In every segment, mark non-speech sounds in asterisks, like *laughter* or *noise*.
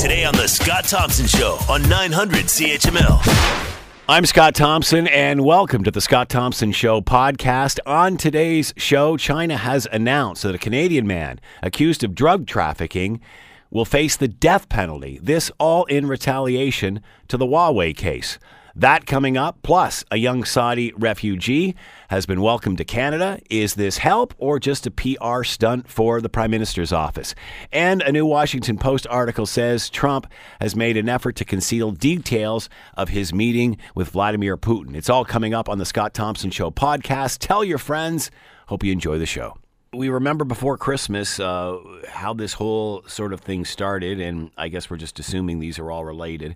Today on The Scott Thompson Show on 900 CHML. I'm Scott Thompson, and welcome to the Scott Thompson Show podcast. On today's show, China has announced that a Canadian man accused of drug trafficking will face the death penalty. This all in retaliation to the Huawei case. That coming up, plus a young Saudi refugee has been welcomed to Canada. Is this help or just a PR stunt for the Prime Minister's office? And a new Washington Post article says Trump has made an effort to conceal details of his meeting with Vladimir Putin. It's all coming up on the Scott Thompson Show podcast. Tell your friends. Hope you enjoy the show we remember before Christmas uh, how this whole sort of thing started, and I guess we're just assuming these are all related.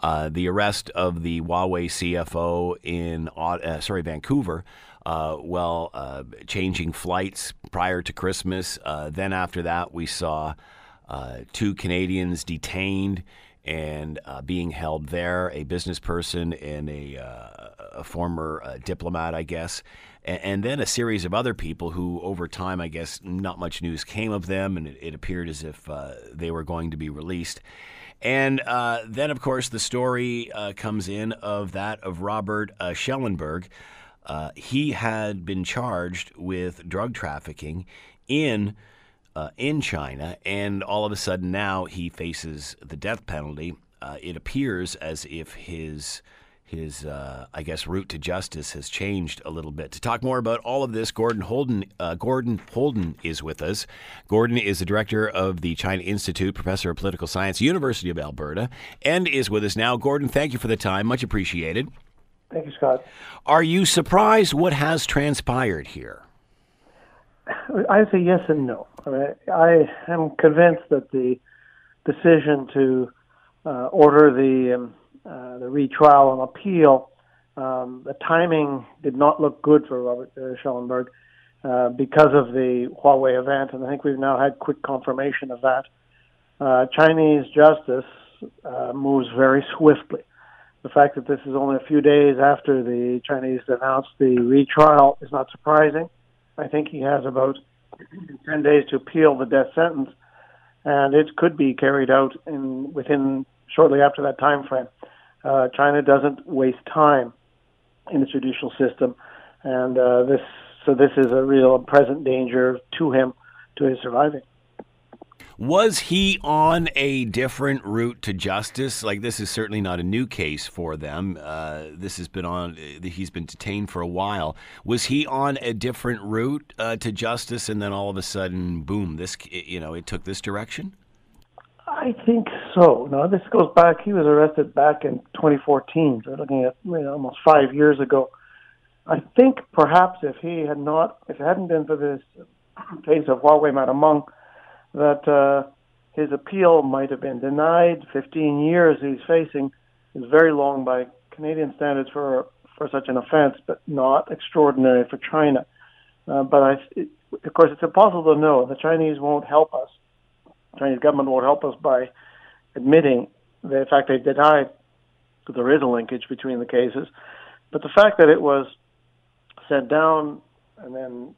Uh, the arrest of the Huawei CFO in uh, sorry Vancouver, uh, well, uh, changing flights prior to Christmas. Uh, then after that, we saw uh, two Canadians detained and being held there, a business person and a, a former diplomat, I guess. And, and, then a series of other people who, over time, I guess, not much news came of them, and it, it appeared as if they were going to be released. And uh, then, of course, the story uh, comes in of that of Robert uh, Schellenberg. Uh, he had been charged with drug trafficking in uh, in China, and all of a sudden now he faces the death penalty. Uh, it appears as if his his, uh, I guess, route to justice has changed a little bit. To talk more about all of this, Gordon Houlden, uh, Gordon Houlden is with us. Gordon is the director of the China Institute, professor of political science, University of Alberta, and is with us now. Gordon, thank you for the time, much appreciated. Thank you, Scott. Are you surprised what has transpired here? I say yes and no. I, mean, I am convinced that the decision to uh, order the um, uh, the retrial and appeal, um, the timing did not look good for Robert uh, Schellenberg uh, because of the Huawei event, and I think we've now had quick confirmation of that. Uh, Chinese justice uh, moves very swiftly. The fact that this is only a few days after the Chinese announced the retrial is not surprising. I think he has about 10 days to appeal the death sentence, and it could be carried out in within shortly after that time frame. Uh, China doesn't waste time in the judicial system, and uh, this so this is a real present danger to him, to his surviving. Was he on a different route to justice? Like this is certainly not a new case for them. Uh, this has been on. He's been detained for a while. Was he on a different route uh, to justice, and then all of a sudden, boom! This you know it took this direction. I think so. Now this goes back. He was arrested back in 2014. So we're looking at you know, almost five years ago. I think perhaps if he had not, if it hadn't been for this case of Huawei Madame Meng, that uh, his appeal might have been denied. 15 years he's facing is very long by Canadian standards for for such an offense, but not extraordinary for China. Uh, but I, it, of course, it's impossible to know. The Chinese won't help us Chinese government won't help us by admitting the fact they denied that there is a linkage between the cases. But the fact that it was sent down and then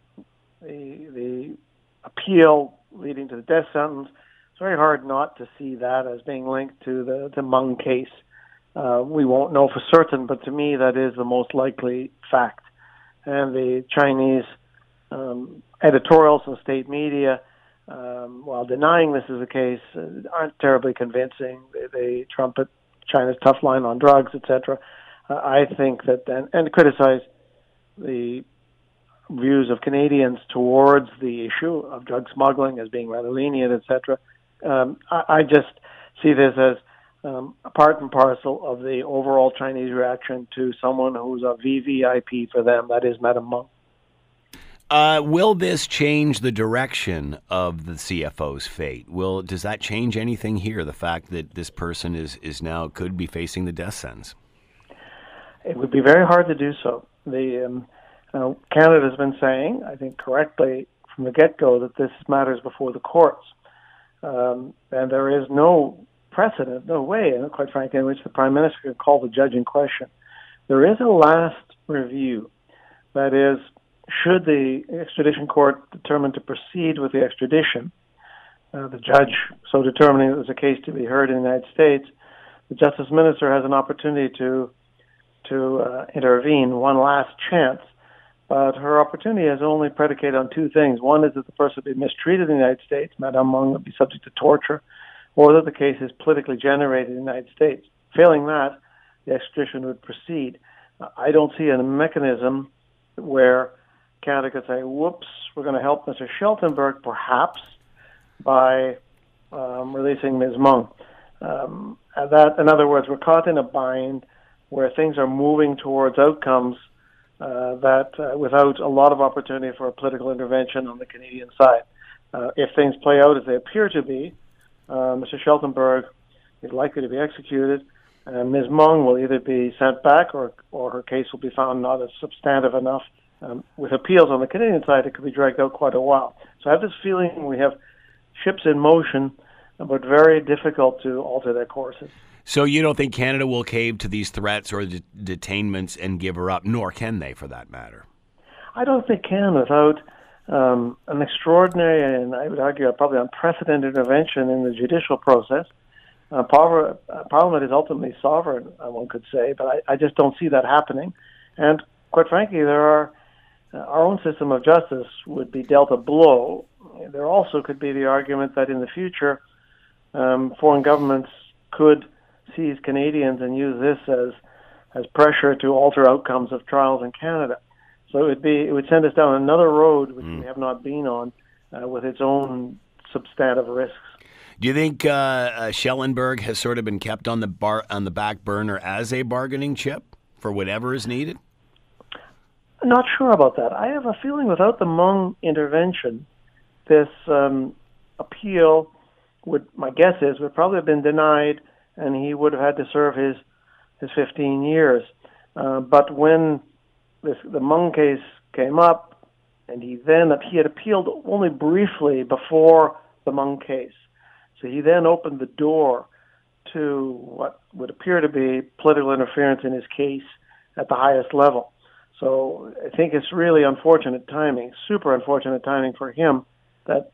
the, the appeal leading to the death sentence, it's very hard not to see that as being linked to the, the Meng case. Uh, we won't know for certain, but to me, that is the most likely fact. And the Chinese um, editorials and state media um, while denying this is the case, uh, aren't terribly convincing. They, they trumpet China's tough line on drugs, etc. Uh, I think that and, and criticize the views of Canadians towards the issue of drug smuggling as being rather lenient, etc. Um, I, I just see this as um, a part and parcel of the overall Chinese reaction to someone who's a VVIP for them, that is Madam Meng. Uh, will this change the direction of the CFO's fate? Will does that change anything here? The fact that this person is is now could be facing the death sentence. It would be very hard to do so. The um, Canada has been saying, I think correctly from the get go, that this matters before the courts, um, and there is no precedent, no way, and quite frankly, in which the prime minister could call the judge in question. There is a last review that is should the extradition court determine to proceed with the extradition, uh, the judge so determining that was a case to be heard in the United States, the justice minister has an opportunity to to uh, intervene, one last chance. But her opportunity is only predicated on two things. One is that the person be mistreated in the United States, Madame Meng would be subject to torture, or that the case is politically generated in the United States. Failing that, the extradition would proceed. I don't see a mechanism where Canada could say, whoops, we're going to help Mr. Schellenberg perhaps by um, releasing Ms. Meng. Um, that, in other words, we're caught in a bind where things are moving towards outcomes uh, that uh, without a lot of opportunity for a political intervention on the Canadian side. Uh, if things play out as they appear to be, uh, Mr. Schellenberg is likely to be executed, and Ms. Meng will either be sent back or, or her case will be found not as substantive enough. Um, with appeals on the Canadian side, it could be dragged out quite a while. So I have this feeling we have ships in motion, but very difficult to alter their courses. So you don't think Canada will cave to these threats or de- detainments and give her up, nor can they, for that matter? I don't think can without um, an extraordinary and I would argue probably unprecedented intervention in the judicial process. Uh, uh, Parliament is ultimately sovereign, uh, one could say, but I, I, just don't see that happening. And quite frankly, there are our own system of justice would be dealt a blow. There also could be the argument that in the future, um, foreign governments could seize Canadians and use this as as pressure to alter outcomes of trials in Canada. So it would be it would send us down another road which mm. we have not been on, uh, with its own substantive risks. Do you think uh, uh, Schellenberg has sort of been kept on the bar on the back burner as a bargaining chip for whatever is needed? Not sure about that. I have a feeling without the Meng intervention, this um, appeal would, my guess is, would probably have been denied, and he would have had to serve his his 15 years. Uh, but when this, the Meng case came up, and he then he had appealed only briefly before the Meng case, so he then opened the door to what would appear to be political interference in his case at the highest level. So I think it's really unfortunate timing, super unfortunate timing for him that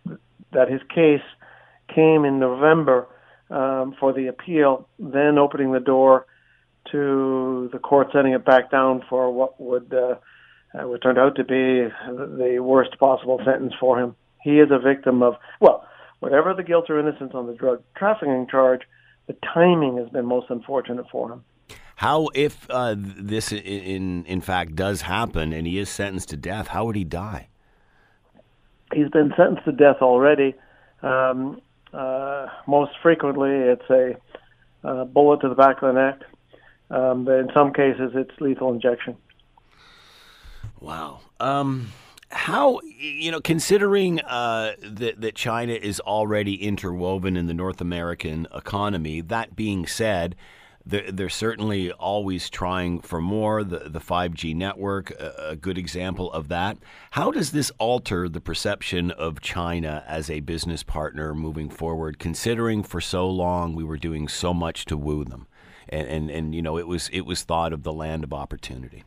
that his case came in November um, for the appeal, then opening the door to the court sending it back down for what would uh, uh, would turn out to be the worst possible sentence for him. He is a victim of well, whatever the guilt or innocence on the drug trafficking charge, the timing has been most unfortunate for him. How, if uh, this in in fact does happen and he is sentenced to death, how would he die? He's been sentenced to death already. Um, uh, most frequently, it's a uh, bullet to the back of the neck. Um, but in some cases, it's lethal injection. Wow. Um, how you know, considering uh, that that China is already interwoven in the North American economy. That being said, they're, certainly always trying for more. The, the 5G network, a, a, good example of that. How does this alter the perception of China as a business partner moving forward, considering for so long we were doing so much to woo them? And, and, and you know, it was, it was thought of the land of opportunity.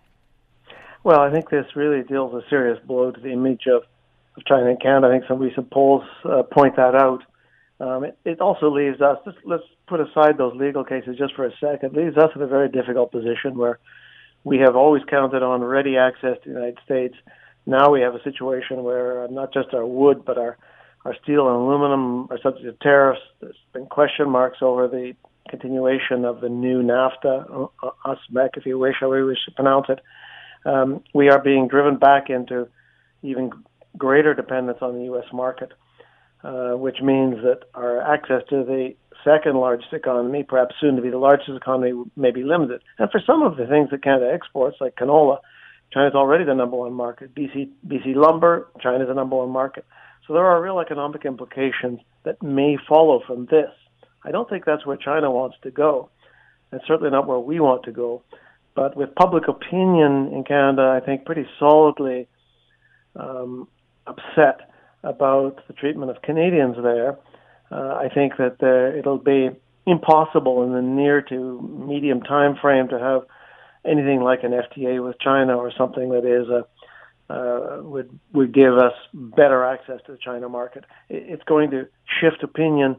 Well, I think this really deals a serious blow to the image of, of China and Canada. I think some recent polls uh, point that out. Um, it, it also leaves us, just, let's put aside those legal cases just for a second, leaves us in a very difficult position where we have always counted on ready access to the United States. Now we have a situation where not just our wood, but our, our steel and aluminum are subject to tariffs. There's been question marks over the continuation of the new NAFTA, uh, USMEC, if you wish, however wish to pronounce it. Um, we are being driven back into even greater dependence on the U.S. market. Uh, which means that our access to the second largest economy, perhaps soon to be the largest economy, may be limited. And for some of the things that Canada exports, like canola, China is already the number one market. BC, BC lumber, China is the number one market. So there are real economic implications that may follow from this. I don't think that's where China wants to go, and certainly not where we want to go. But with public opinion in Canada, I think pretty solidly um, upset about the treatment of Canadians there, uh, I think that there, it'll be impossible in the near to medium time frame to have anything like an FTA with China or something that is a uh, would would give us better access to the China market. It's going to shift opinion,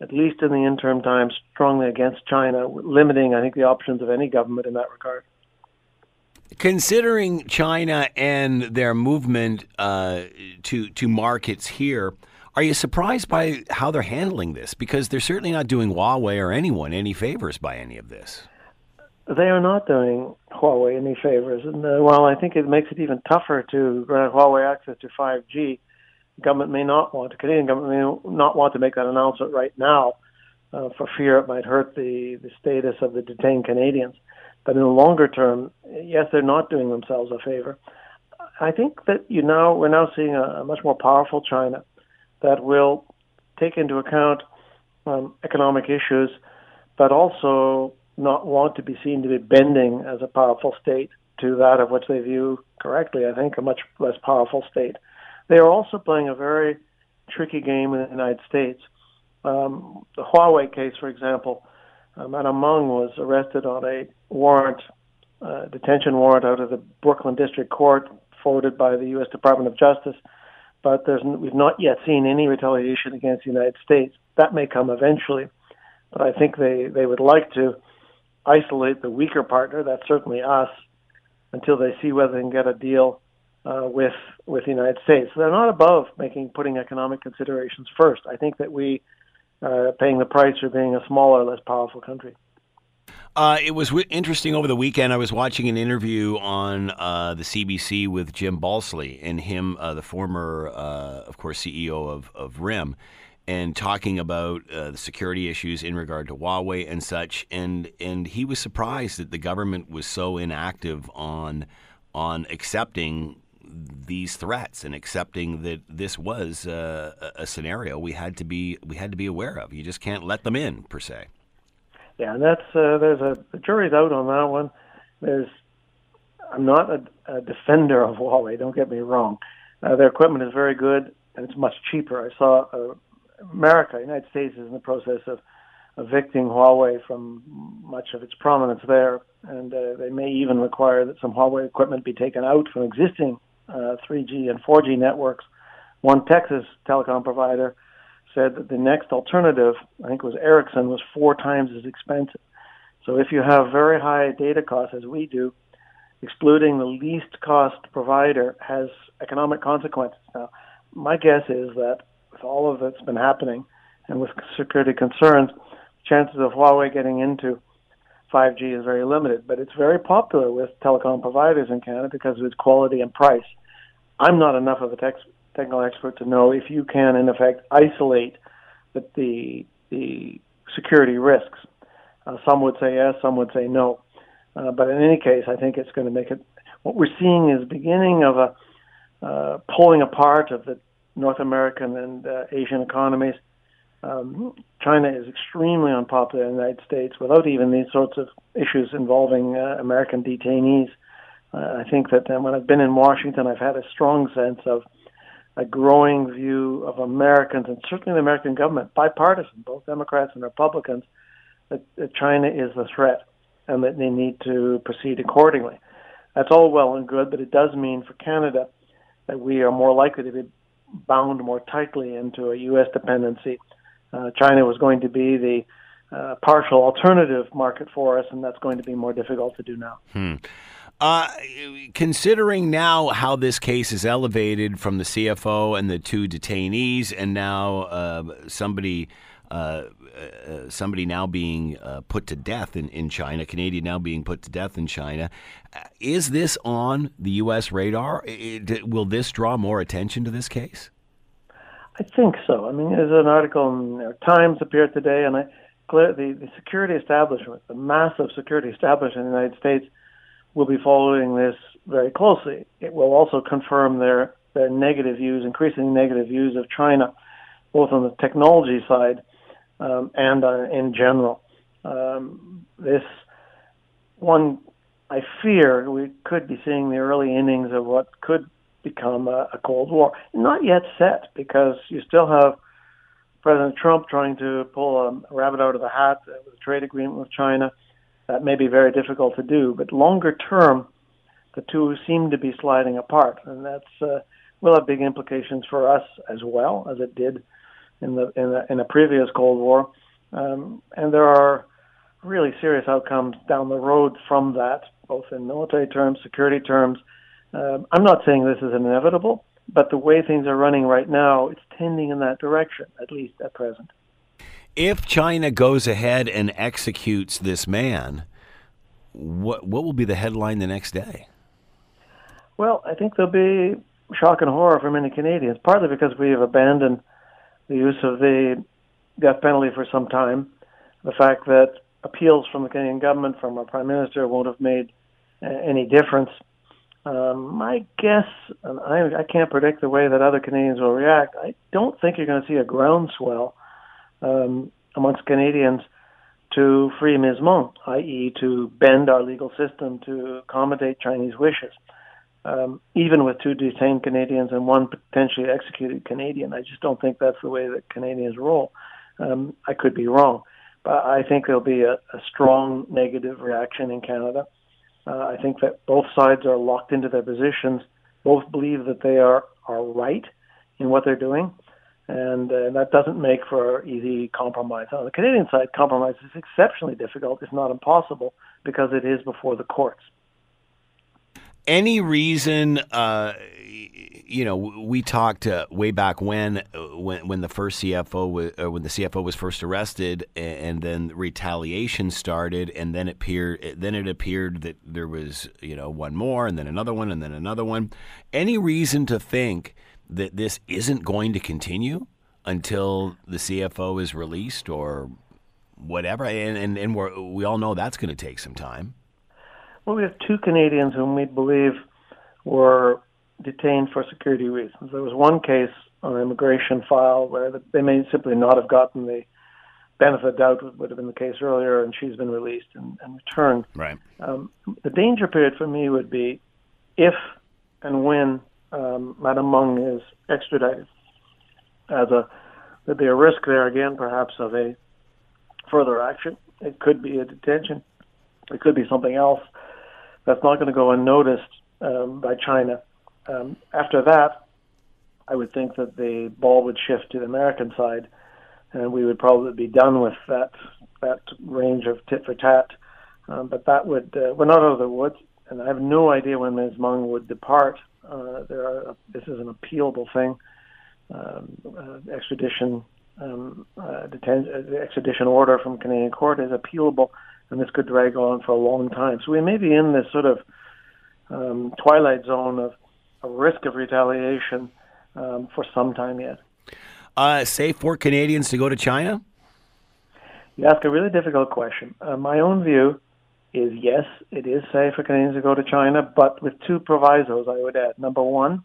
at least in the interim time, strongly against China, limiting, I think, the options of any government in that regard. Considering China and their movement uh, to to markets here, are you surprised by how they're handling this? Because they're certainly not doing Huawei or anyone any favors by any of this they are not doing Huawei any favors. And uh, while I think it makes it even tougher to grant Huawei access to 5G, the government may not want, the Canadian government may not want to make that announcement right now uh, for fear it might hurt the, the status of the detained Canadians. But in the longer term, yes, they're not doing themselves a favor. I think that you now we're now seeing a, a much more powerful China that will take into account um, economic issues, but also not want to be seen to be bending as a powerful state to that of which they view correctly, I think, a much less powerful state. They are also playing a very tricky game in the United States. Um, the Huawei case, for example, uh, Madame Meng was arrested on a warrant, uh, detention warrant out of the Brooklyn District Court, forwarded by the U.S. Department of Justice. But we've not yet seen any retaliation against the United States. That may come eventually, but I think they, they would like to isolate the weaker partner, that's certainly us, until they see whether they can get a deal uh, with with the United States. So they're not above making putting economic considerations first. I think that we are uh, paying the price for being a smaller, less powerful country. Uh, it was w- interesting over the weekend. I was watching an interview on uh, the CBC with Jim Balsillie and him, uh, the former, uh, of course, CEO of, of RIM and talking about uh, the security issues in regard to Huawei and such. And and he was surprised that the government was so inactive on on accepting these threats and accepting that this was uh, a scenario we had to be we had to be aware of. You just can't let them in per se. Yeah, and that's uh, there's a the jury's out on that one. There's I'm not a, a defender of Huawei. Don't get me wrong. Uh, their equipment is very good and it's much cheaper. I saw a America, United States, is in the process of evicting Huawei from much of its prominence there, and uh, they may even require that some Huawei equipment be taken out from existing uh, 3G and 4G networks. One Texas telecom provider said that the next alternative, I think it was Ericsson, was four times as expensive. So if you have very high data costs, as we do, excluding the least cost provider has economic consequences. Now, my guess is that with all of that's been happening and with security concerns, chances of Huawei getting into 5G is very limited. But it's very popular with telecom providers in Canada because of its quality and price. I'm not enough of a tech, technical expert to know if you can, in effect, isolate the the, the security risks. Uh, some would say yes, some would say no. Uh, but in any case, I think it's going to make it. What we're seeing is beginning of a uh, pulling apart of the North American and uh, Asian economies. Um, China is extremely unpopular in the United States without even these sorts of issues involving uh, American detainees. Uh, I think that when I've been in Washington, I've had a strong sense of a growing view of Americans and certainly the American government, bipartisan, both Democrats and Republicans, that, that China is the threat and that they need to proceed accordingly. That's all well and good, but it does mean for Canada that we are more likely to be bound more tightly into a U.S. dependency. Uh, China was going to be the uh, partial alternative market for us, and that's going to be more difficult to do now. Hmm. Uh, considering now how this case is elevated from the CFO and the two detainees, and now uh, somebody. Uh, uh, somebody now being uh, put to death in, in China, Canadian now being put to death in China. Is this on the U.S. radar? It, will this draw more attention to this case? I think so. I mean, there's an article in the Times appeared today, and I, the, the security establishment, the massive security establishment in the United States, will be following this very closely. It will also confirm their their negative views, increasingly negative views of China, both on the technology side um, and uh, in general. Um, this one, I fear we could be seeing the early innings of what could become a, a Cold War. Not yet set because you still have President Trump trying to pull a rabbit out of the hat with a trade agreement with China. That may be very difficult to do, but longer term, the two seem to be sliding apart, and that's uh, will have big implications for us as well as it did in the in, the, in a previous Cold War. Um, and there are really serious outcomes down the road from that, both in military terms, security terms. Um, I'm not saying this is inevitable, but the way things are running right now, it's tending in that direction, at least at present. If China goes ahead and executes this man, what what will be the headline the next day? Well, I think there'll be shock and horror for many Canadians, partly because we have abandoned the use of the death penalty for some time. The fact that appeals from the Canadian government, from our Prime Minister, won't have made uh, any difference. Um, my guess, and I, I can't predict the way that other Canadians will react, I don't think you're going to see a groundswell um, amongst Canadians to free Ms. I.e., to bend our legal system to accommodate Chinese wishes um, even with two detained Canadians and one potentially executed Canadian. I just don't think that's the way that Canadians roll. Um, I could be wrong, but I think there'll be a, a strong negative reaction in Canada. Uh, I think that both sides are locked into their positions. Both believe that they are are right in what they're doing, and uh, that doesn't make for easy compromise. On the Canadian side, compromise is exceptionally difficult, if not impossible, because it is before the courts any reason uh, you know we talked uh, way back when uh, when when the first CFO was uh, when the CFO was first arrested and then retaliation started and then it appeared then it appeared that there was you know one more and then another one and then another one any reason to think that this isn't going to continue until the CFO is released or whatever and and, and we all know that's going to take some time well, we have two Canadians whom we believe were detained for security reasons. There was one case on an immigration file where they may simply not have gotten the benefit of doubt would have been the case earlier, and she's been released and, and returned. Right. Um, the danger period for me would be if and when um, Madame Meng is extradited. As a there'd be a risk there again, perhaps of a further action. It could be a detention. It could be something else that's not going to go unnoticed um, by China. Um, after that, I would think that the ball would shift to the American side, and we would probably be done with that that range of tit for tat. Um, but that would uh, we're not out of the woods, and I have no idea when Ms. Meng would depart. Uh, there are this is an appealable thing. Um, uh, extradition um, uh, deten- uh, extradition order from Canadian court is appealable and this could drag on for a long time. So we may be in this sort of um, twilight zone of a risk of retaliation um, for some time yet. Uh, safe for Canadians to go to China? You ask a really difficult question. Uh, my own view is yes, it is safe for Canadians to go to China, but with two provisos I would add. Number one,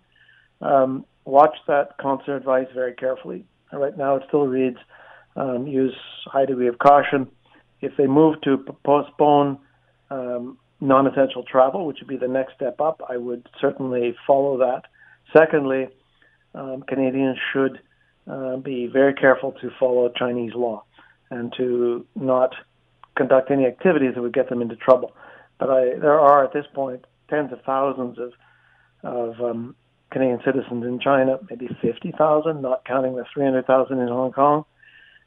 um, watch that consular advice very carefully. Right now, it still reads um, use high degree of caution if they move to postpone um, non-essential travel, which would be the next step up, I would certainly follow that. Secondly, um, Canadians should uh, be very careful to follow Chinese law and to not conduct any activities that would get them into trouble. But I, there are at this point tens of thousands of of um, Canadian citizens in China, maybe 50,000, not counting the 300,000 in Hong Kong.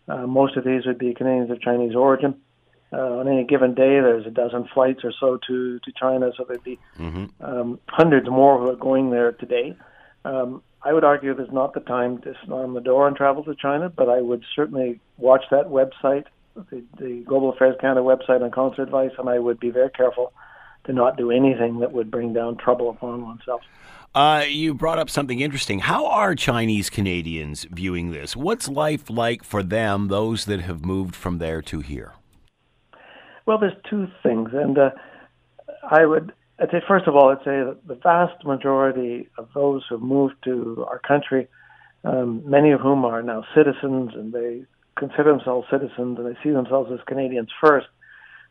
Uh, most of these would be Canadians of Chinese origin. Uh, on any given day, there's a dozen flights or so to, to China, so there'd be mm-hmm. um, hundreds more who are going there today. Um, I would argue there's not the time to slam the door and travel to China, but I would certainly watch that website, the, the Global Affairs Canada website on consular advice, and I would be very careful to not do anything that would bring down trouble upon oneself. Uh, you brought up something interesting. How are Chinese Canadians viewing this? What's life like for them, those that have moved from there to here? Well, there's two things, and uh, I would I'd say first of all, I'd say that the vast majority of those who moved to our country, um, many of whom are now citizens, and they consider themselves citizens, and they see themselves as Canadians first.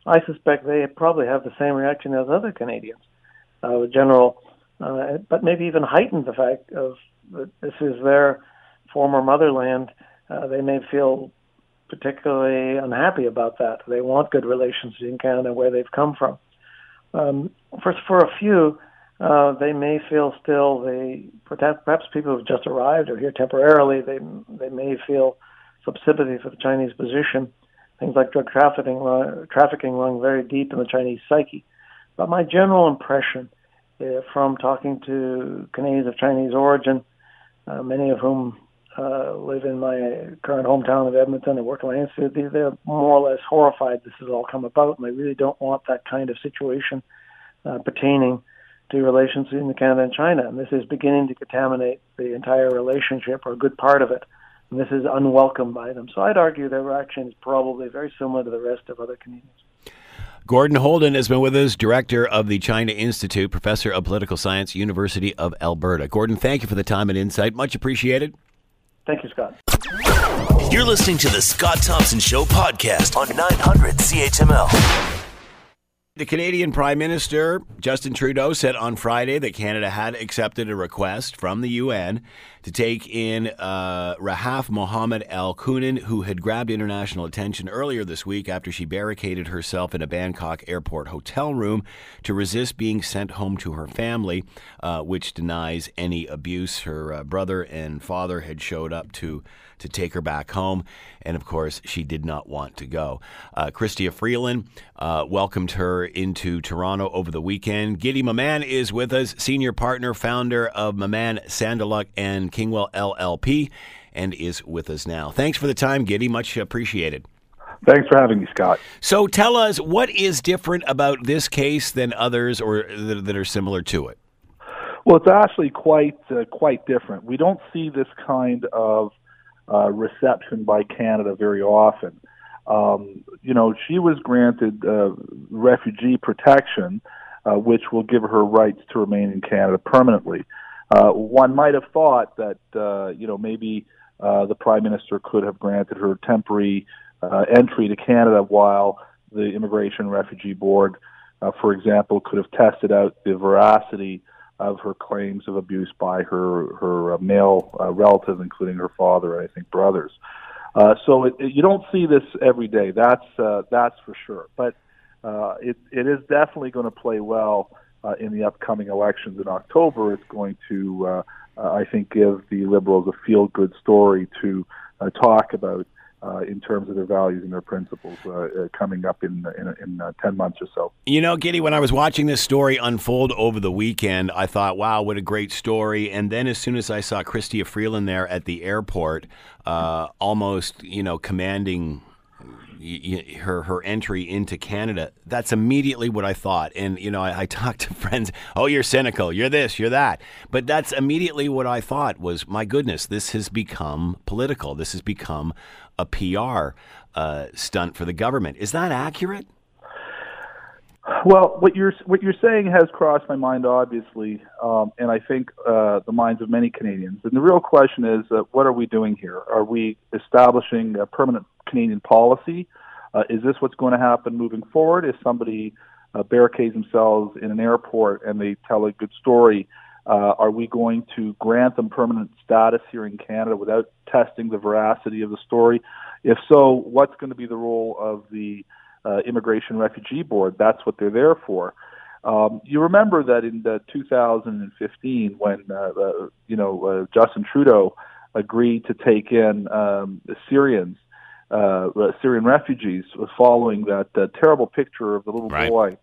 I suspect they probably have the same reaction as other Canadians. Uh, general uh, but maybe even heightened the fact of that this is their former motherland. Uh, they may feel particularly unhappy about that. They want good relations in Canada where they've come from. Um, for for a few, uh, they may feel still they perhaps people who've just arrived or here temporarily they they may feel sympathy for the Chinese position. Things like drug trafficking run, trafficking run very deep in the Chinese psyche. But my general impression uh, from talking to Canadians of Chinese origin, uh, many of whom uh, live in my current hometown of Edmonton and work in my institute, they're more or less horrified this has all come about, and they really don't want that kind of situation uh, pertaining to relations between Canada and China. And this is beginning to contaminate the entire relationship or a good part of it. And this is unwelcome by them. So I'd argue their reaction is probably very similar to the rest of other Canadians. Gordon Houlden has been with us, director of the China Institute, professor of political science, University of Alberta. Gordon, thank you for the time and insight. Much appreciated. Thank you, Scott. You're listening to the Scott Thompson Show podcast on 900 CHML. The Canadian Prime Minister, Justin Trudeau, said on Friday that Canada had accepted a request from the UN to take in uh, Rahaf Mohammed Al Qunun, who had grabbed international attention earlier this week after she barricaded herself in a Bangkok airport hotel room to resist being sent home to her family, uh, which denies any abuse. Her uh, brother and father had showed up to to take her back home. And of course, she did not want to go. Uh, Chrystia Freeland uh, welcomed her into Toronto over the weekend. Guidy Mamann is with us, senior partner, founder of Mamann Sandaluk and Kingwell LLP, and is with us now. Thanks for the time, Guidy. Much appreciated. Thanks for having me, Scott. So tell us what is different about this case than others or that, that are similar to it. Well, it's actually quite uh, quite different. We don't see this kind of uh, reception by Canada very often. Um, you know, she was granted uh, refugee protection, uh, which will give her rights to remain in Canada permanently. Uh, one might have thought that, uh, you know, maybe uh, the Prime Minister could have granted her temporary uh, entry to Canada while the Immigration Refugee Board, uh, for example, could have tested out the veracity of her claims of abuse by her her uh, male uh, relatives, including her father and I think brothers. Uh, so it, it, you don't see this every day. That's uh, that's for sure. But uh, it it is definitely going to play well uh, in the upcoming elections in October. It's going to uh, uh, I think give the Liberals a feel good story to uh, talk about uh, in terms of their values and their principles uh, uh, coming up in in, in uh, ten months or so. You know, Guidy, when I was watching this story unfold over the weekend, I thought, "Wow, what a great story!" And then as soon as I saw Chrystia Freeland there at the airport, uh, almost you know commanding her her entry into Canada. That's immediately what I thought. And you know, I, I *laughs* talked to friends. Oh, you're cynical. You're this. You're that. But that's immediately what I thought was, my goodness, this has become political. This has become a PR uh, stunt for the government. Is that accurate? Well, what you're what you're saying has crossed my mind, obviously, um, and I think uh, the minds of many Canadians. And the real question is, uh, what are we doing here? Are we establishing a permanent Canadian policy? Uh, is this what's going to happen moving forward? If somebody uh, barricades themselves in an airport and they tell a good story, uh, are we going to grant them permanent status here in Canada without testing the veracity of the story? If so, what's going to be the role of the uh, Immigration Refugee Board? That's what they're there for. Um, you remember that in 2015, when uh, uh, you know uh, Justin Trudeau agreed to take in um, Syrians, uh, Syrian refugees, following that uh, terrible picture of the little right. boy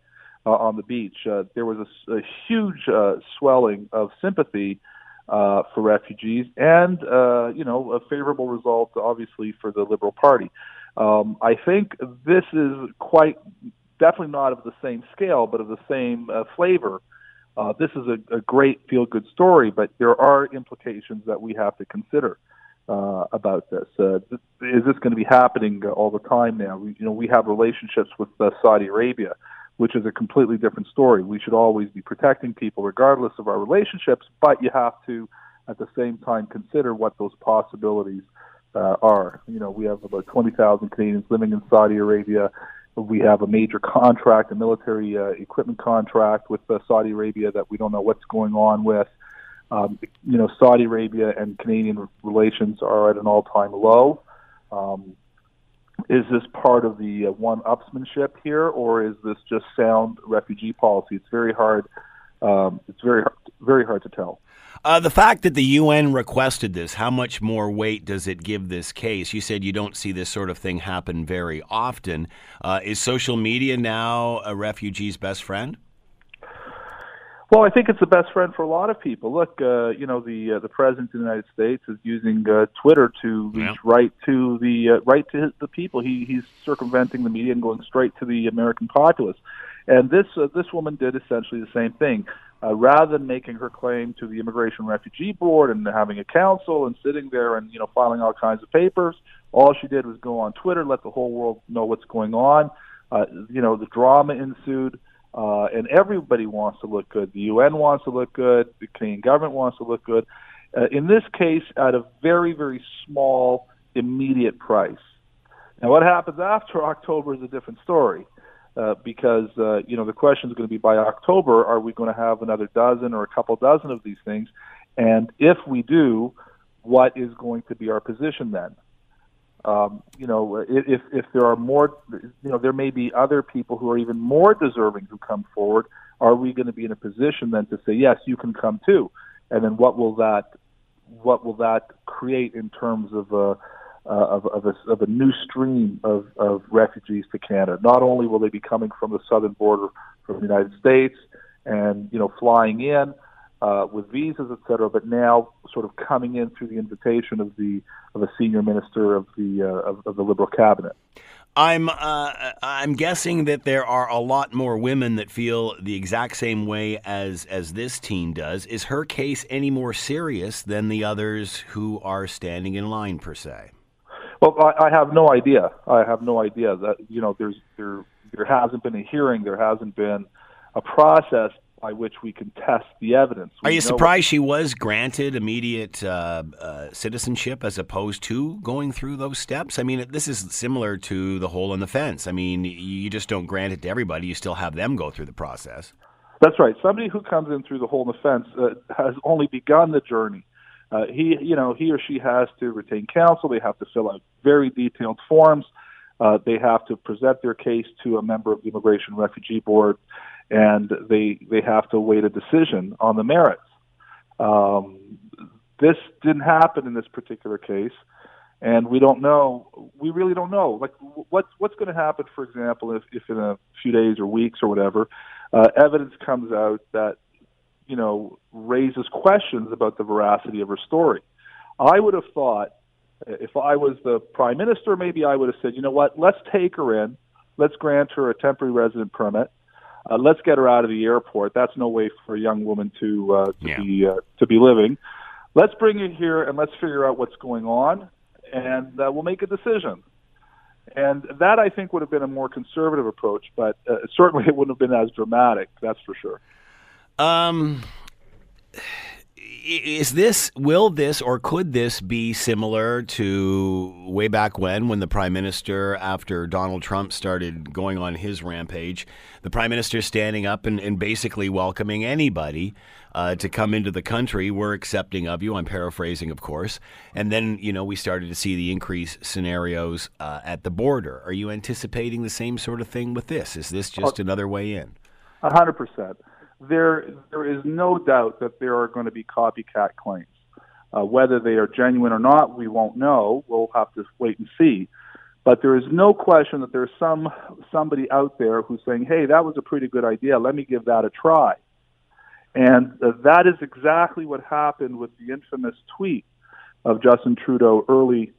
uh, on the beach. Uh, there was a, a huge uh, swelling of sympathy uh, for refugees, and uh, you know a favorable result, obviously, for the Liberal Party. Um, I think this is quite definitely not of the same scale, but of the same uh, flavor. Uh, this is a, a great feel-good story, but there are implications that we have to consider uh, about this. Uh, th- is this going to be happening all the time now? We, you know, we have relationships with uh, Saudi Arabia which is a completely different story. We should always be protecting people regardless of our relationships, but you have to, at the same time, consider what those possibilities uh, are. You know, we have about 20,000 Canadians living in Saudi Arabia. We have a major contract, a military uh, equipment contract with uh, Saudi Arabia that we don't know what's going on with. Um, you know, Saudi Arabia and Canadian relations are at an all-time low. Um, is this part of the uh, one-upsmanship here, or is this just sound refugee policy? It's very hard Um, it's very very hard to tell. Uh, the fact that the UN requested this, how much more weight does it give this case? You said you don't see this sort of thing happen very often. Uh, is social media now a refugee's best friend? Well, I think it's the best friend for a lot of people. Look, uh, you know, the uh, the president of the United States is using uh, Twitter to reach Yeah. right to the uh, right to the people. He he's circumventing the media and going straight to the American populace. And this uh, this woman did essentially the same thing. Uh, rather than making her claim to the Immigration Refugee Board and having a council and sitting there and you know filing all kinds of papers, all she did was go on Twitter, let the whole world know what's going on. Uh, you know, the drama ensued. Uh, and everybody wants to look good. The UN wants to look good. The Canadian government wants to look good. Uh, in this case, at a very, very small, immediate price. Now, what happens after *laughs* October is a different story, uh, because uh, you know the question is going to be by October, are we going to have another dozen or a couple dozen of these things? And if we do, what is going to be our position then? Um, you know, if if there are more, you know, there may be other people who are even more deserving who come forward. Are we going to be in a position then to say yes, you can come too? And then what will that what will that create in terms of a uh, of, of, a, of a new stream of, of refugees to Canada? Not only will they be coming from the southern border from the United States and you know flying in, uh, with visas, et cetera, but now sort of coming in through the invitation of the of a senior minister of the uh, of, of the Liberal cabinet. I'm uh, I'm guessing that there are a lot more women that feel the exact same way as as this teen does. Is her case any more serious than the others who are standing in line per se? Well, I, I have no idea. I have no idea that you know there's there there hasn't been a hearing. There hasn't been a process by which we can test the evidence. Are you surprised she was granted immediate uh, uh, citizenship as opposed to going through those steps? I mean, this is similar to the hole in the fence. I mean, you just don't grant it to everybody; you still have them go through the process. That's right. Somebody who comes in through the hole in the fence uh, has only begun the journey. Uh, he, you know, he or she has to retain counsel. They have to fill out very detailed forms. Uh, they have to present their case to a member of the Immigration Refugee Board, and they they have to await a decision on the merits. Um, this didn't happen in this particular case, and we don't know. We really don't know. Like, what's what's going to happen, for example, if, if in a few days or weeks or whatever, uh, evidence comes out that you know raises questions about the veracity of her story. I would have thought if I was the prime minister, maybe I would have said, you know what, let's take her in, let's grant her a temporary resident permit, uh, let's get her out of the airport. That's no way for a young woman to uh, to Yeah. be uh, to be living. Let's bring her here and let's figure out what's going on, and uh, we'll make a decision. And that I think would have been a more conservative approach, but uh, certainly it wouldn't have been as dramatic. That's for sure. Um, is this, will this, or could this be similar to way back when, when the prime minister, after Donald Trump started going on his rampage, the prime minister standing up and, and basically welcoming anybody uh, to come into the country? We're accepting of you. I'm paraphrasing, of course. And then, you know, we started to see the increased scenarios uh, at the border. Are you anticipating the same sort of thing with this? Is this just another way in? A hundred percent. There, there is no doubt that there are going to be copycat claims. Uh, whether they are genuine or not, we won't know. We'll have to wait and see. But there is no question that there's some somebody out there who's saying, "Hey, that was a pretty good idea. Let me give that a try." And uh, that is exactly what happened with the infamous tweet of Justin Trudeau early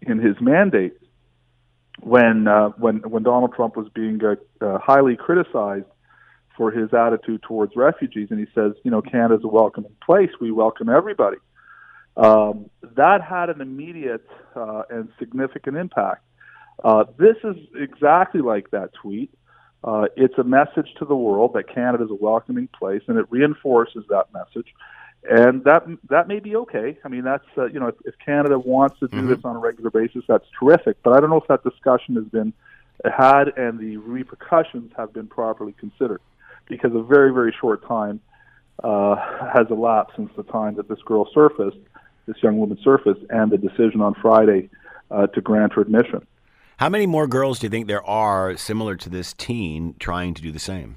in his mandate, when uh, when when Donald Trump was being uh, uh, highly criticized for his attitude towards refugees, and he says, you know, Canada's a welcoming place. We welcome everybody. Um, that had an immediate uh, and significant impact. Uh, this is exactly like that tweet. Uh, it's a message to the world that Canada is a welcoming place, and it reinforces that message. And that that may be okay. I mean, that's uh, you know, if, if Canada wants to do this on a regular basis, that's terrific. But I don't know if that discussion has been had and the repercussions have been properly considered, because a very very short time uh, has elapsed since the time that this girl surfaced, this young woman surfaced, and the decision on Friday uh, to grant her admission. How many more girls do you think there are similar to this teen trying to do the same?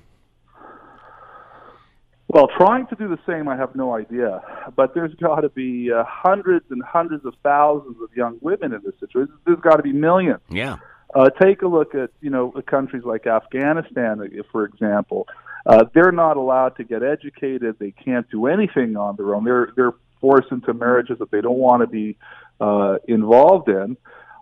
Well, trying to do the same, I have no idea. But there's got to be uh, hundreds and hundreds of thousands of young women in this situation. There's got to be millions. Yeah. Uh, take a look at you know countries like Afghanistan, uh, for example. Uh, they're not allowed to get educated. They can't do anything on their own. They're they're forced into marriages that they don't want to be uh, involved in,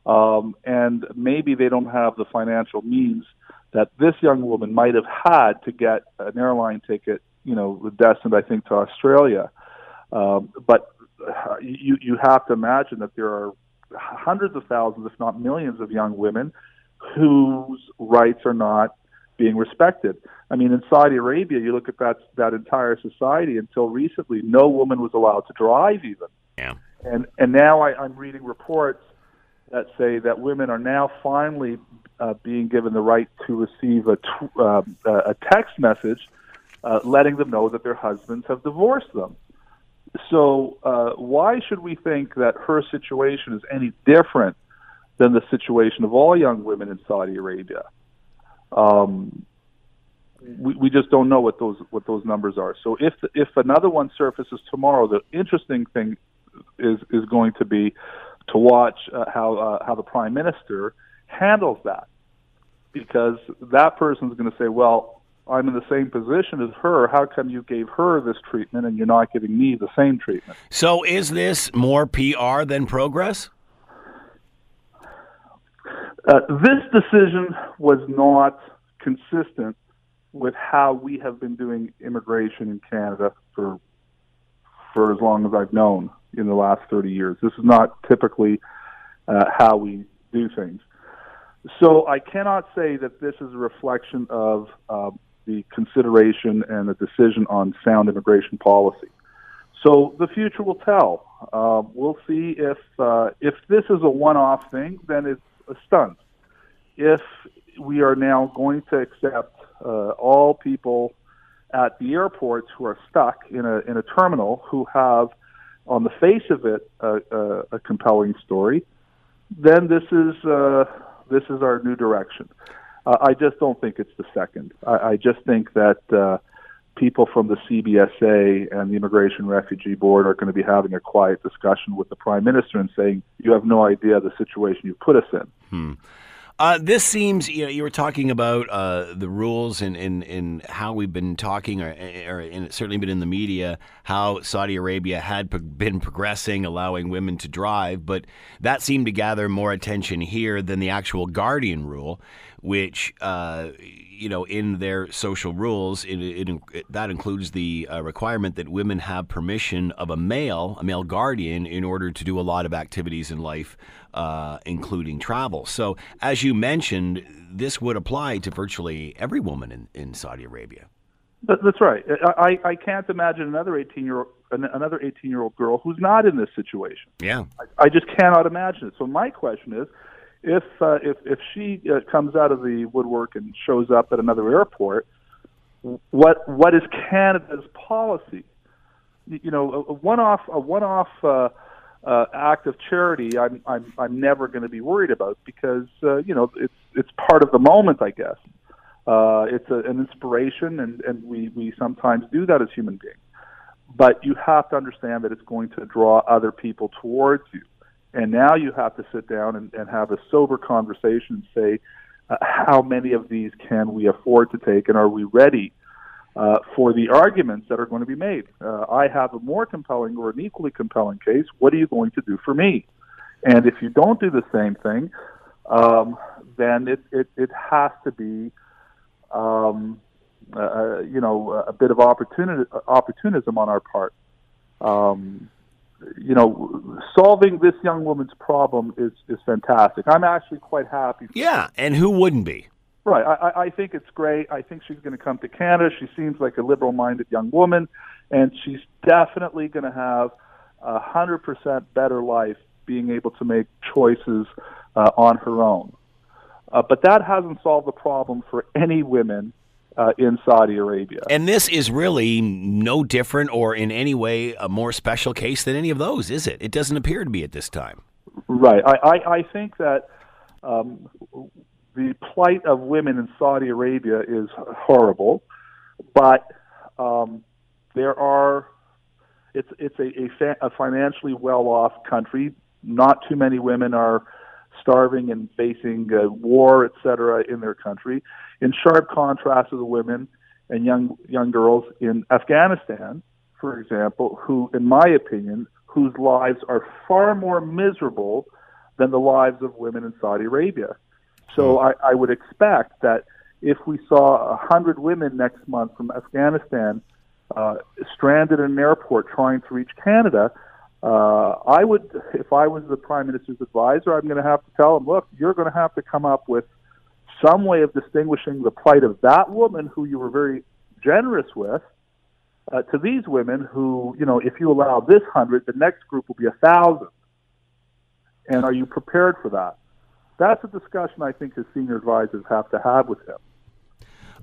um, and maybe they don't have the financial means that this young woman might have had to get an airline ticket you know, destined, I think, to Australia. Um, but uh, you you have to imagine that there are hundreds of thousands, if not millions, of young women whose rights are not being respected. I mean, in Saudi Arabia, you look at that that entire society. Until recently, no woman was allowed to drive, even. Yeah. And and now I, I'm reading reports that say that women are now finally uh, being given the right to receive a t- uh, a text message uh, letting them know that their husbands have divorced them. So, uh, why should we think that her situation is any different than the situation of all young women in Saudi Arabia? Um, we, we just don't know what those what those numbers are. So, if if another one surfaces tomorrow, the interesting thing is is going to be to watch uh, how uh, how the prime minister handles that, because that person is going to say, well, I'm in the same position as her. How come you gave her this treatment and you're not giving me the same treatment? So, is this more PR than progress? Uh, this decision was not consistent with how we have been doing immigration in Canada for for as long as I've known in the last 30 years. This is not typically uh, how we do things. So I cannot say that this is a reflection of uh, the consideration and the decision on sound immigration policy. So the future will tell. Uh, we'll see if uh, if this is a one-off thing, then it's a stunt. If we are now going to accept uh, all people at the airports who are stuck in a in a terminal who have, on the face of it, a, a, a compelling story, then this is uh, this is our new direction. Uh, I just don't think it's the second. I, I just think that uh, people from the CBSA and the Immigration Refugee Board are going to be having a quiet discussion with the Prime Minister and saying, "You have no idea the situation you put us in." Hmm. Uh, this seems, you know, you were talking about uh, the rules and, how we've been talking, or, or and it's certainly been in the media, how Saudi Arabia had pro- been progressing, allowing women to drive, but that seemed to gather more attention here than the actual Guardian rule, which, uh, you know, in their social rules, it, it, it, that includes the uh, requirement that women have permission of a male, a male guardian, in order to do a lot of activities in life uh, including travel. So, as you mentioned, this would apply to virtually every woman in, in Saudi Arabia. That's right. I, I can't imagine another 18 year another 18 year old girl who's not in this situation. Yeah, I, I just cannot imagine it. So my question is, if uh, if if she uh, comes out of the woodwork and shows up at another airport, what what is Canada's policy? You know, a one off a one off uh, uh, act of charity, I'm I'm I'm never going to be worried about because uh, you know it's it's part of the moment, I guess. Uh, it's a, an inspiration, and and we we sometimes do that as human beings. But you have to understand that it's going to draw other people towards you, and now you have to sit down and, and have a sober conversation and say, uh, how many of these can we afford to take, and are we ready? uh, for the arguments that are going to be made. Uh, I have a more compelling or an equally compelling case. What are you going to do for me? And if you don't do the same thing, um, then it, it, it has to be, um, uh, you know, a bit of opportunity, opportunism on our part. Um, you know, solving this young woman's problem is, is fantastic. I'm actually quite happy. Yeah, and who wouldn't be? Right. I, I think it's great. I think she's going to come to Canada. She seems like a liberal-minded young woman, and she's definitely going to have a hundred percent better life being able to make choices uh, on her own. Uh, but that hasn't solved the problem for any women uh, in Saudi Arabia. And this is really no different or in any way a more special case than any of those, is it? It doesn't appear to be at this time. Right. I, I, I think that um, the plight of women in Saudi Arabia is horrible, but um, there are it's it's a a, fa- a financially well off country. Not too many women are starving and facing uh, war, et cetera, in their country. In sharp contrast to the women and young young girls in Afghanistan, for example, who, in my opinion, whose lives are far more miserable than the lives of women in Saudi Arabia. So I, I would expect that if we saw a hundred women next month from Afghanistan uh, stranded in an airport trying to reach Canada, uh, I would, if I was the prime minister's advisor, I'm going to have to tell him, look, you're going to have to come up with some way of distinguishing the plight of that woman who you were very generous with uh, to these women who, you know, if you allow this hundred, the next group will be a thousand. And are you prepared for that? That's a discussion I think his senior advisors have to have with him.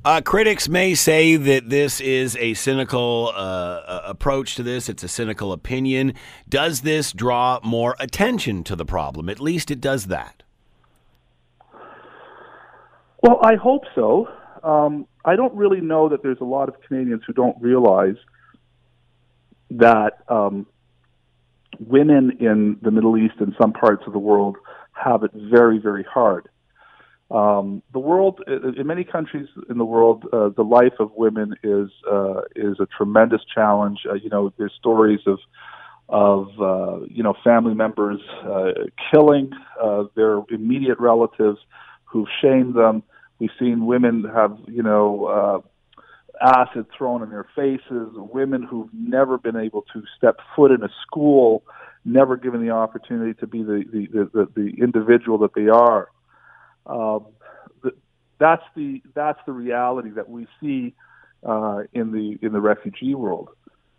Uh, critics may say that this is a cynical uh, approach to this. It's a cynical opinion. Does this draw more attention to the problem? At least it does that. Well, I hope so. Um, I don't really know that there's a lot of Canadians who don't realize that um, women in the Middle East and some parts of the world have it very, very hard. Um, the world, in many countries in the world, uh, the life of women is uh, is a tremendous challenge. Uh, you know, there's stories of of uh, you know family members uh, killing uh, their immediate relatives who've shamed them. We've seen women have you know uh, acid thrown in their faces. Women who've never been able to step foot in a school, never given the opportunity to be the the the, the individual that they are. Um, that's the that's the reality that we see uh, in the in the refugee world.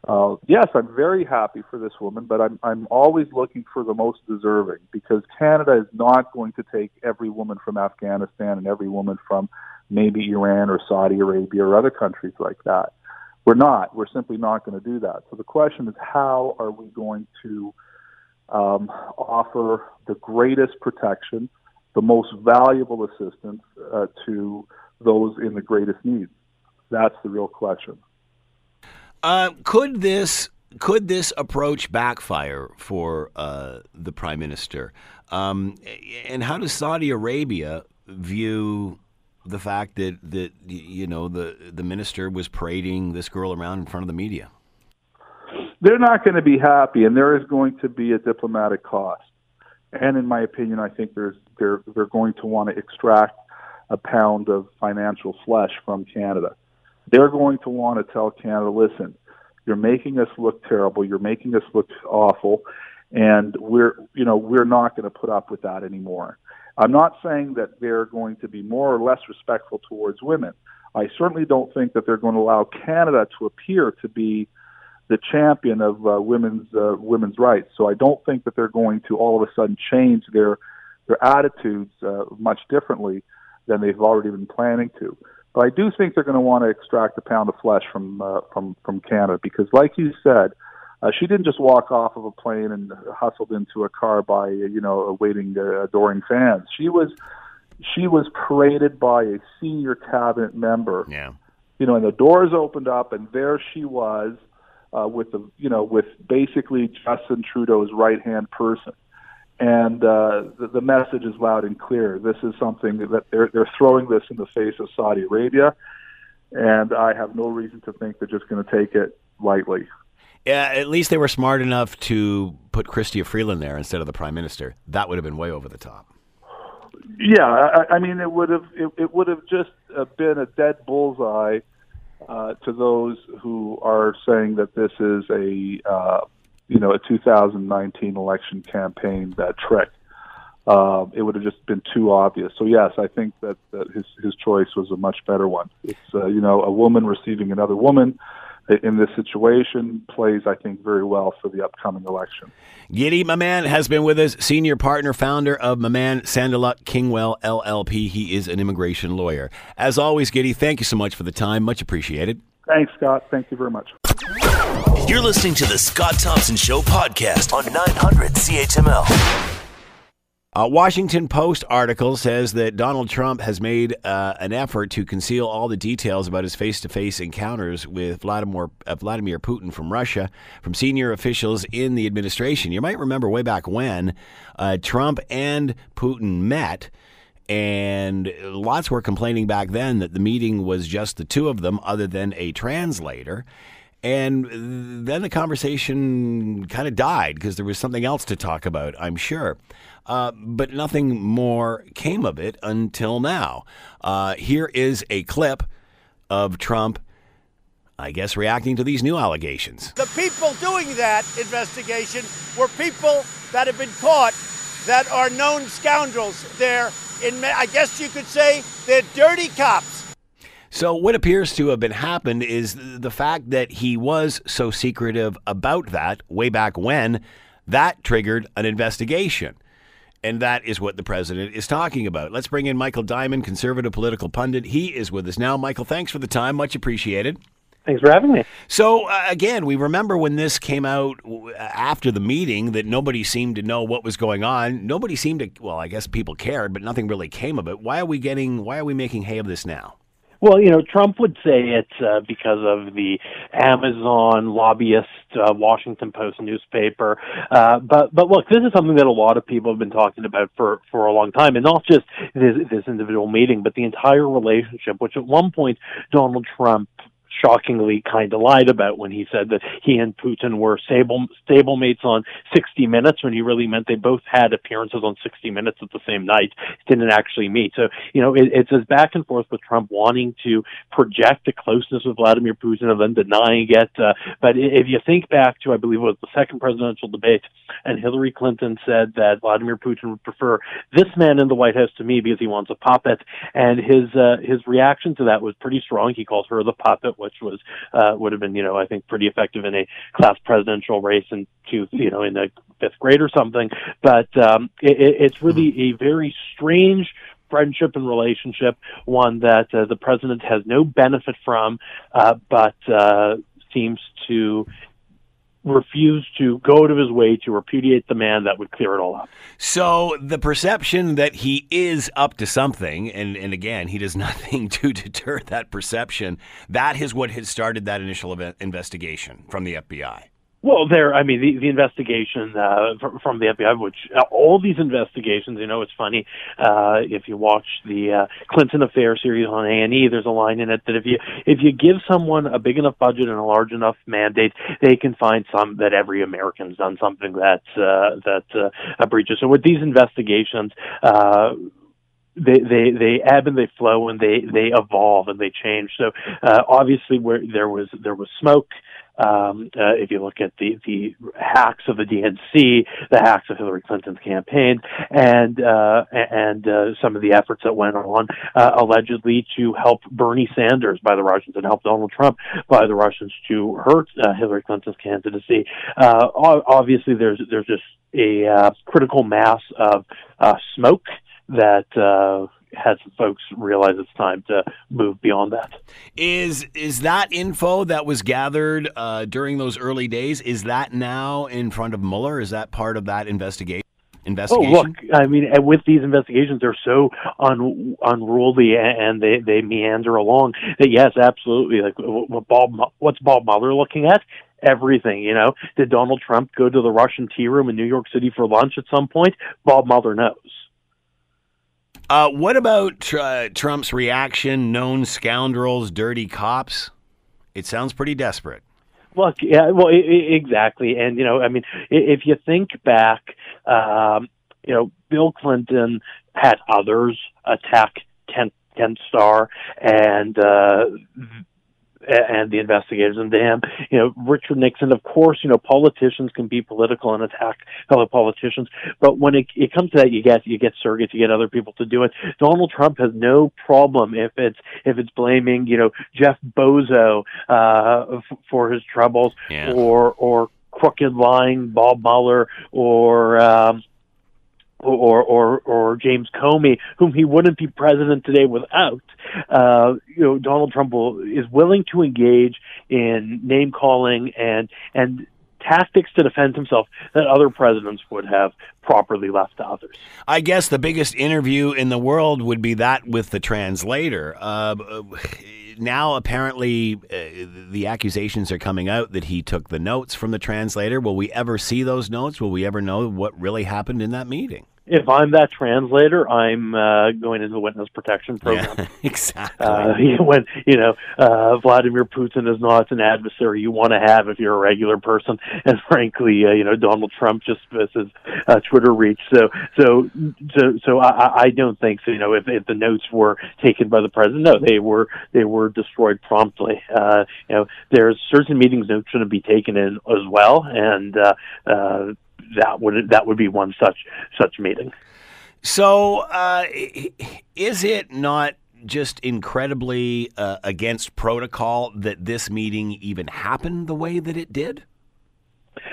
Uh, yes, I'm very happy for this woman, but I'm I'm always looking for the most deserving because Canada is not going to take every woman from Afghanistan and every woman from maybe Iran or Saudi Arabia or other countries like that. We're not. We're simply not going to do that. So the question is, how are we going to um, offer the greatest protection the most valuable assistance uh, to those in the greatest need? That's the real question. Uh, could this could this approach backfire for uh, the prime minister? Um, and how does Saudi Arabia view the fact that that you know the the minister was parading this girl around in front of the media? They're not going to be happy, and there is going to be a diplomatic cost. And in my opinion, I think there's they're they're going to want to extract a pound of financial flesh from Canada. They're going to want to tell Canada, listen, you're making us look terrible, you're making us look awful, and we're you know we're not going to put up with that anymore. I'm not saying that they're going to be more or less respectful towards women. I certainly don't think that they're going to allow Canada to appear to be the champion of uh, women's uh, women's rights. So I don't think that they're going to all of a sudden change their their attitudes uh, much differently than they've already been planning to. But I do think they're going to want to extract a pound of flesh from uh, from from Canada because, like you said, uh, she didn't just walk off of a plane and hustled into a car by you know waiting uh, adoring fans. She was she was paraded by a senior cabinet member. Yeah. You know, and the doors opened up, and there she was uh, with the you know with basically Justin Trudeau's right hand person. And uh, the, the message is loud and clear. This is something that they're they're throwing this in the face of Saudi Arabia, and I have no reason to think they're just going to take it lightly. Yeah, at least they were smart enough to put Chrystia Freeland there instead of the prime minister. That would have been way over the top. Yeah, I, I mean, it would have it, it would have just uh, been a dead bullseye uh, to those who are saying that this is a uh, you know a 2019 election campaign that trick. Uh, it would have just been too obvious. So yes, I think that, that his his choice was a much better one. It's uh, you know a woman receiving another woman in this situation plays, I think, very well for the upcoming election. Guidy Mamann has been with us, senior partner, founder of Mamann Sandaluk Kingwell LLP. He is an immigration lawyer. As always, Giddy, thank you so much for the time. Much appreciated. Thanks, Scott. Thank you very much. You're listening to the Scott Thompson Show podcast on 900 CHML. A Washington Post article says that Donald Trump has made uh, an effort to conceal all the details about his face-to-face encounters with Vladimir uh, Vladimir Putin from Russia from senior officials in the administration. You might remember way back when uh, Trump and Putin met. And lots were complaining back then that the meeting was just the two of them, other than a translator. And then the conversation kind of died because there was something else to talk about, I'm sure. Uh, but nothing more came of it until now. Uh, here is a clip of Trump, I guess, reacting to these new allegations. The people doing that investigation were people that have been caught that are known scoundrels. They're, in, I guess you could say, they're dirty cops. So, what appears to have been happened is the fact that he was so secretive about that way back when, that triggered an investigation. And that is what the president is talking about. Let's bring in Michael Diamond, conservative political pundit. He is with us now. Michael, thanks for the time. Much appreciated. Thanks for having me. So, uh, again, we remember when this came out after the meeting that nobody seemed to know what was going on. Nobody seemed to, well, I guess people cared, but nothing really came of it. Why are we getting, why are we making hay of this now? Well, you know, Trump would say it's uh, because of the Amazon lobbyist uh, Washington Post newspaper. Uh, but but look, this is something that a lot of people have been talking about for for a long time, and not just this this individual meeting, but the entire relationship. Which at one point Donald Trump shockingly kind of lied about when he said that he and Putin were stable stablemates on 60 Minutes when he really meant they both had appearances on 60 Minutes at the same night, didn't actually meet. So you know it, it's this back and forth with Trump wanting to project a closeness with Vladimir Putin and then denying it. Uh, but if you think back to I believe it was the second presidential debate, and Hillary Clinton said that Vladimir Putin would prefer this man in the White House to me because he wants a puppet, and his uh, his reaction to that was pretty strong. He called her the puppet was uh, would have been, you know, I think pretty effective in a class presidential race and to, you know, in the fifth grade or something. But um, it, it's really mm-hmm. a very strange friendship and relationship, one that uh, the president has no benefit from, uh, but uh, seems to refused to go of his way to repudiate the man that would clear it all up. So the perception that he is up to something, and, and again, he does *laughs* nothing to deter that perception, that is what has started that initial investigation from the FBI. Well, there. I mean, the, the investigation uh, from, the FBI, which uh, all these investigations, you know, it's funny. Uh, if you watch the uh, Clinton Affair series on A and E, there's a line in it that if you if you give someone a big enough budget and a large enough mandate, they can find some that every American's done something that uh, that uh, breaches. So with these investigations. Uh, they they they ebb and they flow and they they evolve and they change. So uh, obviously, where there was there was smoke, um, uh, if you look at the, the hacks of the DNC, the hacks of Hillary Clinton's campaign, and uh, and uh, some of the efforts that went on uh, allegedly to help Bernie Sanders by the Russians and help Donald Trump by the Russians to hurt uh, Hillary Clinton's candidacy. Uh, obviously, there's there's just a critical mass of smoke that has folks realize it's time to move beyond that. Is is that info that was gathered uh, during those early days? Is that now in front of Mueller? Is that part of that investigation? Investigation? Oh, look! I mean, with these investigations, they're so un- unruly and they they meander along that yes, absolutely. Like what Bob, what's Bob Mueller looking at? everything. You know, did Donald Trump go to the Russian tea room in New York City for lunch at some point? Bob Mueller knows. Uh, what about uh, Trump's reaction? Known scoundrels, dirty cops. It sounds pretty desperate. Look, yeah, well, exactly, and you know, I mean, if you think back, um, you know, Bill Clinton had others attack Ken, Starr, and uh, and the investigators and him. You know, Richard Nixon, of course, you know, politicians can be political and attack fellow politicians, but when it, it comes to that, you get you get surrogates, you get other people to do it. Donald Trump has no problem if it's if it's blaming you know Jeff Bozo uh, f- for his troubles yeah. or or crooked lying Bob Mueller or um, or or or James Comey, whom he wouldn't be president today without. Uh, you know, Donald Trump will, is willing to engage in name calling and and tactics to defend himself that other presidents would have properly left to others. I guess the biggest interview in the world would be that with the translator. Uh, now, apparently, uh, the accusations are coming out that he took the notes from the translator. Will we ever see those notes? Will we ever know what really happened in that meeting? If I'm that translator, I'm uh, going into the witness protection program. Yeah, *laughs* exactly. Uh, *laughs* when you know uh, Vladimir Putin is not an adversary you want to have if you're a regular person, *laughs* and frankly, uh, you know Donald Trump just misses uh, Twitter reach. So, so, so, so I, I don't think so. You know, if, if the notes were taken by the president, no, they were they were destroyed promptly. Uh, you know, there's certain meetings notes shouldn't be taken in as well, and uh, uh, that would that would be one such such meeting. So, uh, is it not just incredibly uh, against protocol that this meeting even happened the way that it did?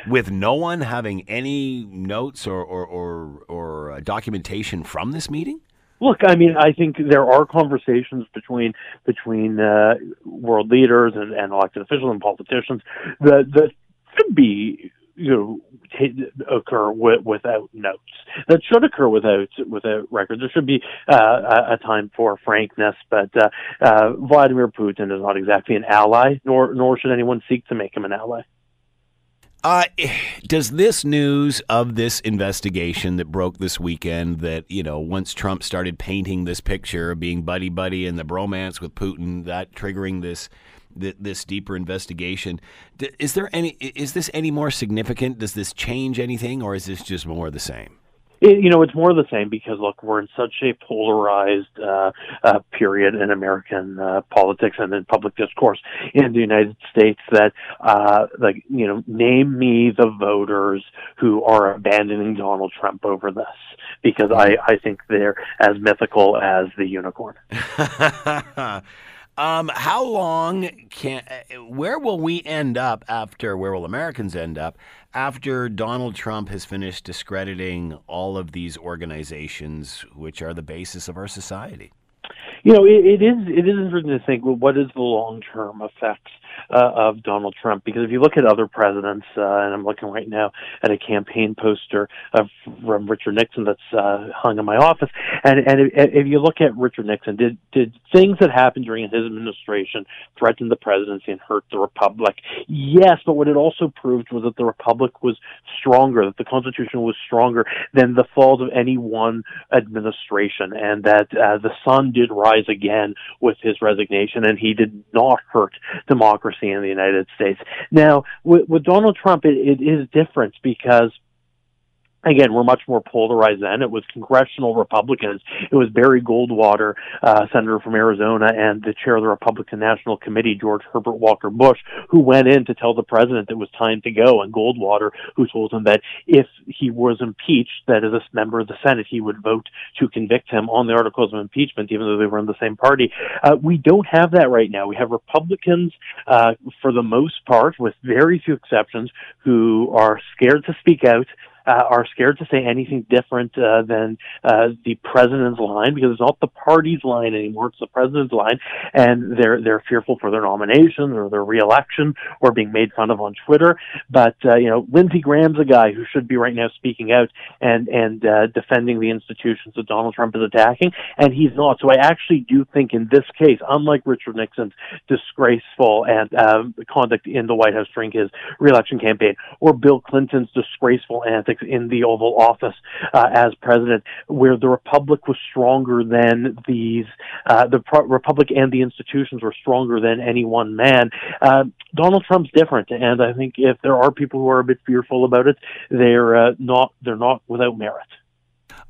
With no one having any notes or, or, or, or uh, documentation from this meeting? Look, I mean, I think there are conversations between between uh, world leaders and, and elected officials and politicians that that should be you know occur w- without notes. That should occur without without records. There should be uh, a, a time for frankness, but uh, uh, Vladimir Putin is not exactly an ally, nor nor should anyone seek to make him an ally. Uh, does this news of this investigation that broke this weekend that, you know, once Trump started painting this picture of being buddy buddy and the bromance with Putin, that triggering this this deeper investigation. Is there any? Is this any more significant? Does this change anything, or is this just more of the same? It, you know, it's more of the same because look, we're in such a polarized uh, uh, period in American uh, politics and in public discourse in the United States that, uh, like, you know, name me the voters who are abandoning Donald Trump over this because I, I think they're as mythical as the unicorn. *laughs* Um, how long can? Where will we end up after? Where will Americans end up after Donald Trump has finished discrediting all of these organizations, which are the basis of our society? You know, it, it is it is interesting to think. Well, what is the long term effects uh, of Donald Trump? Because if you look at other presidents, uh, and I'm looking right now at a campaign poster of, from Richard Nixon that's uh, hung in my office, and and if, if you look at Richard Nixon, did did things that happened during his administration threaten the presidency and hurt the republic? Yes, but what it also proved was that the republic was stronger, that the Constitution was stronger than the falls of any one administration, and that uh, the sun did rise again with his resignation, and he did not hurt democracy in the United States. Now, with, with Donald Trump, it, it is different because again, we're much more polarized then. It was congressional Republicans. It was Barry Goldwater, uh, senator from Arizona, and the chair of the Republican National Committee, George Herbert Walker Bush, who went in to tell the president it was time to go, and Goldwater, who told him that if he was impeached, that as a member of the Senate, he would vote to convict him on the articles of impeachment, even though they were in the same party. Uh, we don't have that right now. We have Republicans, uh, for the most part, with very few exceptions, who are scared to speak out uh, are scared to say anything different uh, than uh, the president's line because it's not the party's line anymore; it's the president's line, and they're they're fearful for their nomination or their reelection or being made fun of on Twitter. But uh, you know, Lindsey Graham's a guy who should be right now speaking out and and uh, defending the institutions that Donald Trump is attacking, and he's not. So I actually do think in this case, unlike Richard Nixon's disgraceful and um, conduct in the White House during his reelection campaign, or Bill Clinton's disgraceful antics in the Oval Office uh, as president, where the Republic was stronger than these, uh, the Pro- Republic and the institutions were stronger than any one man. Uh, Donald Trump's different, and I think if there are people who are a bit fearful about it, they're uh, not they're not without merit.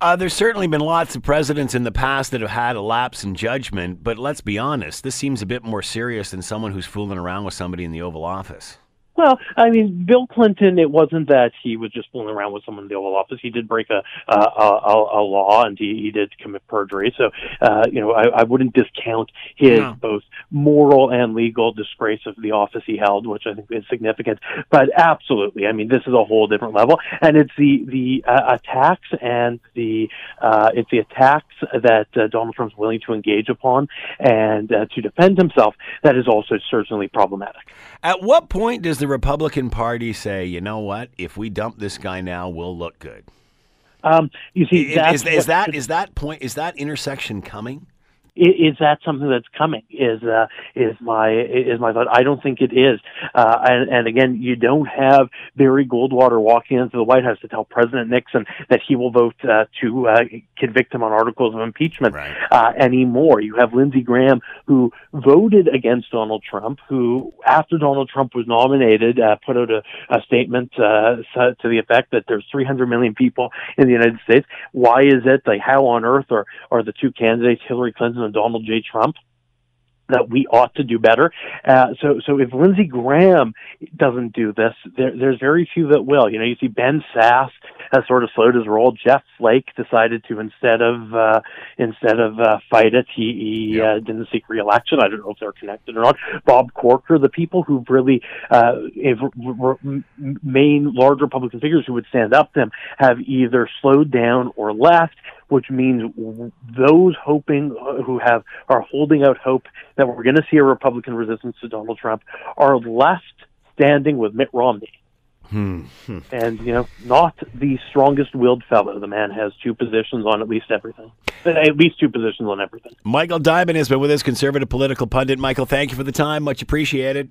Uh, there's certainly been lots of presidents in the past that have had a lapse in judgment, but let's be honest, this seems a bit more serious than someone who's fooling around with somebody in the Oval Office. Well, I mean, Bill Clinton. It wasn't that he was just fooling around with someone in the Oval Office. He did break a a, a, a law, and he, he did commit perjury. So, uh, you know, I, I wouldn't discount his no. both moral and legal disgrace of the office he held, which I think is significant. But absolutely, I mean, this is a whole different level, and it's the the uh, attacks and the uh, it's the attacks that uh, Donald Trump's willing to engage upon and uh, to defend himself that is also certainly problematic. At what point does the the Republican Party say, you know what? If we dump this guy now, we'll look good? Um, you see, is, is, is that is that point is that intersection coming? Is that something that's coming? Is uh, is my is my thought? I don't think it is. Uh, and, and again, you don't have Barry Goldwater walking into the White House to tell President Nixon that he will vote uh, to uh, convict him on articles of impeachment Right. uh, anymore. You have Lindsey Graham who voted against Donald Trump, who after Donald Trump was nominated, uh, put out a, a statement uh, to the effect that there's 300 million people in the United States. Why is it? Like, how on earth are are the two candidates, Hillary Clinton and Donald J. Trump? that we ought to do better. Uh, so, so if Lindsey Graham doesn't do this, there, there's very few that will. You know, you see Ben Sasse has sort of slowed his roll. Jeff Flake decided to instead of uh, instead of uh, fight it, he, he uh, didn't seek re-election. I don't know if they're connected or not. Bob Corker, the people who've really uh, if, r- r- m- main large Republican figures who would stand up to him have either slowed down or left which means those hoping uh, who have are holding out hope that we're going to see a Republican resistance to Donald Trump are left standing with Mitt Romney. And you know, not the strongest willed fellow. The man has two positions on at least everything. At least two positions on everything. Michael Diamond has been with us, conservative political pundit. Michael, thank you for the time. Much appreciated.